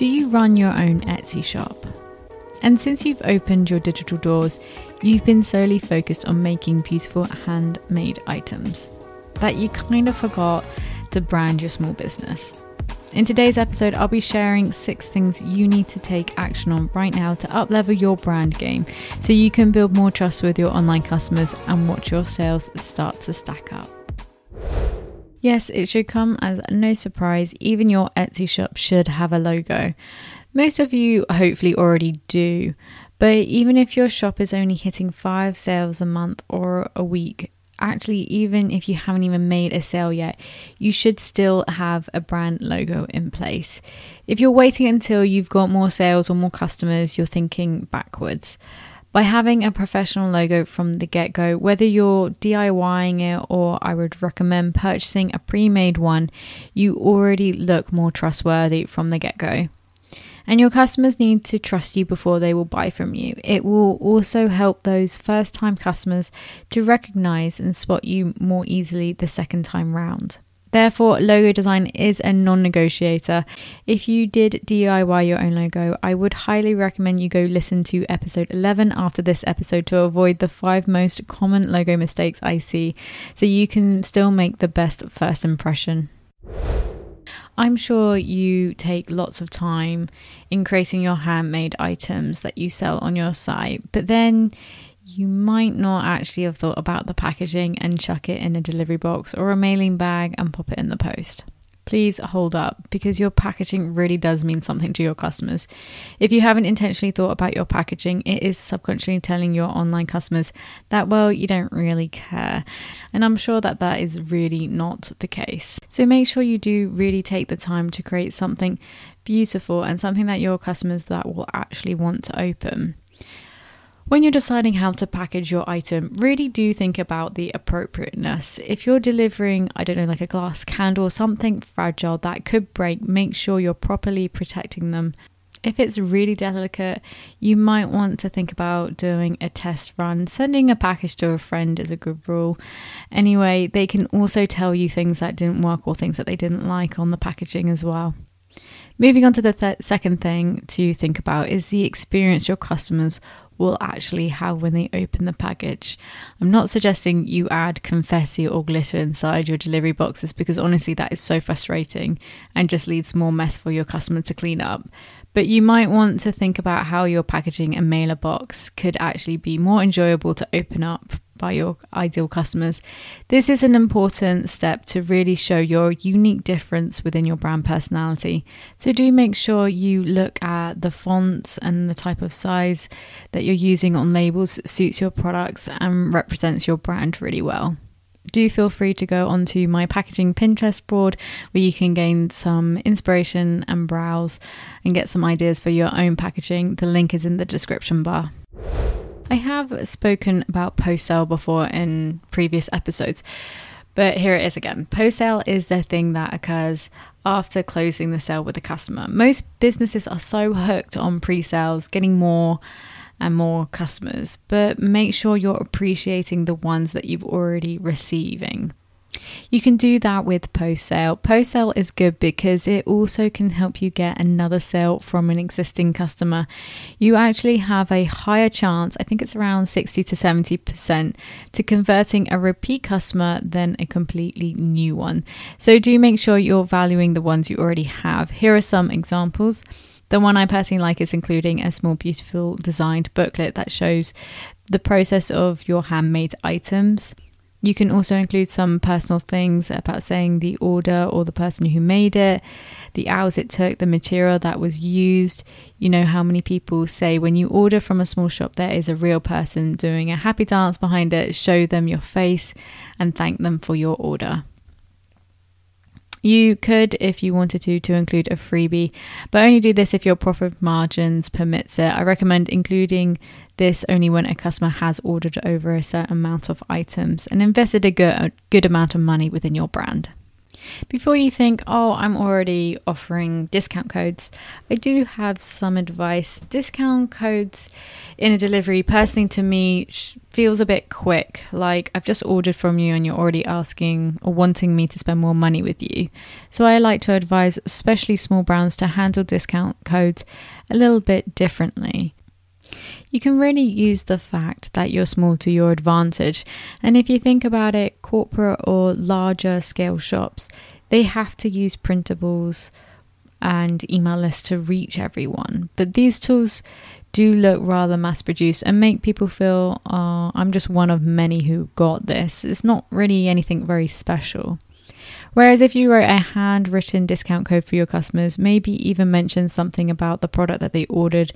Do you run your own Etsy shop? And since you've opened your digital doors, you've been solely focused on making beautiful handmade items that you kind of forgot to brand your small business. In today's episode, I'll be sharing six things you need to take action on right now to uplevel your brand game so you can build more trust with your online customers and watch your sales start to stack up. Yes, it should come as no surprise, even your Etsy shop should have a logo. Most of you hopefully already do, but even if your shop is only hitting five sales a month or a week, actually, even if you haven't even made a sale yet, you should still have a brand logo in place. If you're waiting until you've got more sales or more customers, you're thinking backwards by having a professional logo from the get go, whether you're DIYing it or I would recommend purchasing a pre made one, you already look more trustworthy from the get go. And your customers need to trust you before they will buy from you. It will also help those first time customers to recognize and spot you more easily the second time round. Therefore, logo design is a non negotiator. If you did DIY your own logo, I would highly recommend you go listen to episode 11 after this episode to avoid the five most common logo mistakes I see so you can still make the best first impression. I'm sure you take lots of time in creating your handmade items that you sell on your site, but then you might not actually have thought about the packaging and chuck it in a delivery box or a mailing bag and pop it in the post. Please hold up because your packaging really does mean something to your customers. If you haven't intentionally thought about your packaging, it is subconsciously telling your online customers that, well, you don't really care. And I'm sure that that is really not the case. So make sure you do really take the time to create something beautiful and something that your customers that will actually want to open. When you're deciding how to package your item, really do think about the appropriateness. If you're delivering, I don't know, like a glass candle or something fragile that could break, make sure you're properly protecting them. If it's really delicate, you might want to think about doing a test run. Sending a package to a friend is a good rule. Anyway, they can also tell you things that didn't work or things that they didn't like on the packaging as well. Moving on to the th- second thing to think about is the experience your customers will actually have when they open the package. I'm not suggesting you add confetti or glitter inside your delivery boxes because honestly, that is so frustrating and just leaves more mess for your customer to clean up. But you might want to think about how your packaging and mailer box could actually be more enjoyable to open up by your ideal customers. This is an important step to really show your unique difference within your brand personality. So, do make sure you look at the fonts and the type of size that you're using on labels suits your products and represents your brand really well do feel free to go onto my packaging Pinterest board where you can gain some inspiration and browse and get some ideas for your own packaging. The link is in the description bar. I have spoken about post sale before in previous episodes, but here it is again. Post sale is the thing that occurs after closing the sale with the customer. Most businesses are so hooked on pre sales, getting more and more customers, but make sure you're appreciating the ones that you've already receiving. You can do that with post sale. Post sale is good because it also can help you get another sale from an existing customer. You actually have a higher chance, I think it's around 60 to 70%, to converting a repeat customer than a completely new one. So do make sure you're valuing the ones you already have. Here are some examples. The one I personally like is including a small, beautiful designed booklet that shows the process of your handmade items you can also include some personal things about saying the order or the person who made it, the hours it took, the material that was used. You know how many people say when you order from a small shop, there is a real person doing a happy dance behind it. Show them your face and thank them for your order. You could, if you wanted to, to include a freebie, but only do this if your profit margins permits it. I recommend including this only when a customer has ordered over a certain amount of items and invested a good, a good amount of money within your brand. Before you think, oh, I'm already offering discount codes, I do have some advice. Discount codes in a delivery, personally to me, feels a bit quick. Like I've just ordered from you and you're already asking or wanting me to spend more money with you. So I like to advise, especially small brands, to handle discount codes a little bit differently you can really use the fact that you're small to your advantage. And if you think about it, corporate or larger scale shops, they have to use printables and email lists to reach everyone. But these tools do look rather mass produced and make people feel, oh, I'm just one of many who got this. It's not really anything very special. Whereas if you wrote a handwritten discount code for your customers, maybe even mention something about the product that they ordered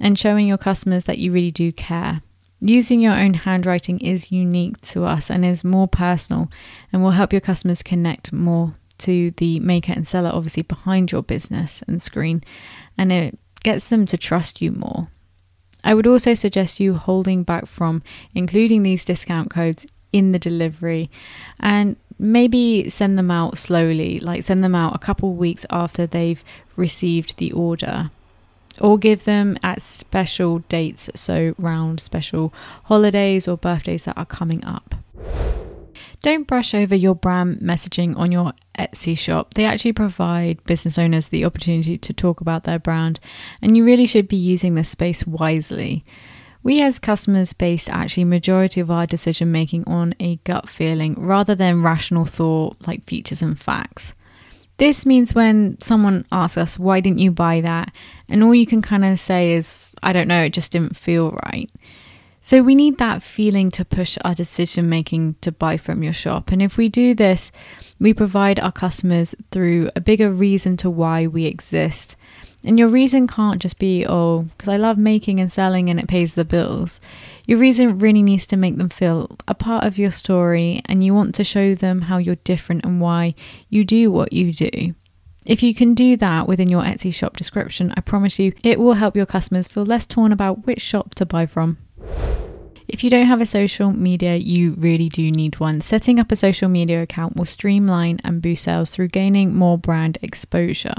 and showing your customers that you really do care. Using your own handwriting is unique to us and is more personal and will help your customers connect more to the maker and seller, obviously, behind your business and screen, and it gets them to trust you more. I would also suggest you holding back from including these discount codes in the delivery and maybe send them out slowly, like send them out a couple weeks after they've received the order or give them at special dates, so round special holidays or birthdays that are coming up. Don't brush over your brand messaging on your Etsy shop. They actually provide business owners the opportunity to talk about their brand, and you really should be using this space wisely. We as customers base actually majority of our decision making on a gut feeling rather than rational thought like features and facts. This means when someone asks us, why didn't you buy that? And all you can kind of say is, I don't know, it just didn't feel right. So we need that feeling to push our decision making to buy from your shop. And if we do this, we provide our customers through a bigger reason to why we exist and your reason can't just be, oh, because I love making and selling and it pays the bills. Your reason really needs to make them feel a part of your story and you want to show them how you're different and why you do what you do. If you can do that within your Etsy shop description, I promise you it will help your customers feel less torn about which shop to buy from. If you don't have a social media, you really do need one. Setting up a social media account will streamline and boost sales through gaining more brand exposure.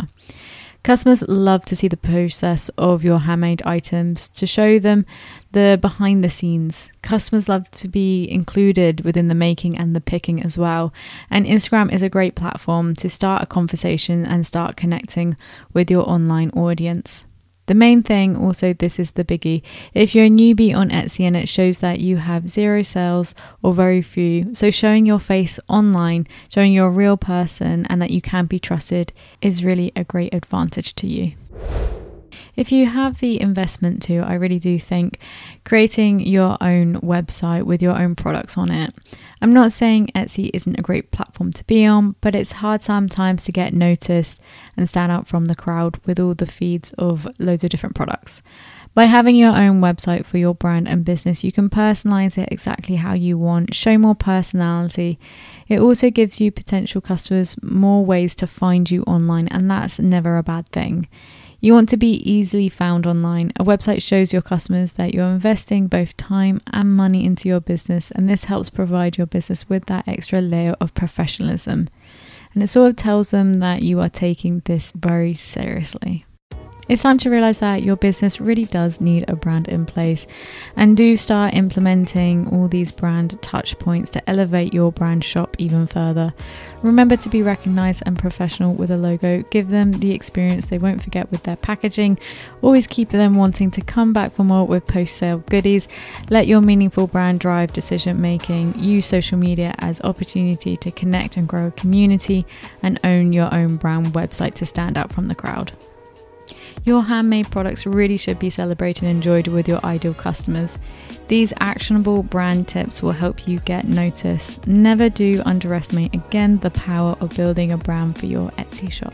Customers love to see the process of your handmade items to show them the behind the scenes. Customers love to be included within the making and the picking as well. And Instagram is a great platform to start a conversation and start connecting with your online audience. The main thing, also, this is the biggie. If you're a newbie on Etsy and it shows that you have zero sales or very few, so showing your face online, showing you're a real person and that you can be trusted is really a great advantage to you. If you have the investment to, I really do think creating your own website with your own products on it. I'm not saying Etsy isn't a great platform to be on, but it's hard sometimes to get noticed and stand out from the crowd with all the feeds of loads of different products. By having your own website for your brand and business, you can personalize it exactly how you want, show more personality. It also gives you potential customers more ways to find you online, and that's never a bad thing. You want to be easily found online. A website shows your customers that you're investing both time and money into your business, and this helps provide your business with that extra layer of professionalism. And it sort of tells them that you are taking this very seriously. It's time to realize that your business really does need a brand in place and do start implementing all these brand touch points to elevate your brand shop even further. Remember to be recognized and professional with a logo. Give them the experience they won't forget with their packaging. Always keep them wanting to come back for more with post sale goodies. Let your meaningful brand drive decision making. Use social media as opportunity to connect and grow a community and own your own brand website to stand out from the crowd. Your handmade products really should be celebrated and enjoyed with your ideal customers. These actionable brand tips will help you get noticed. Never do underestimate again the power of building a brand for your Etsy shop.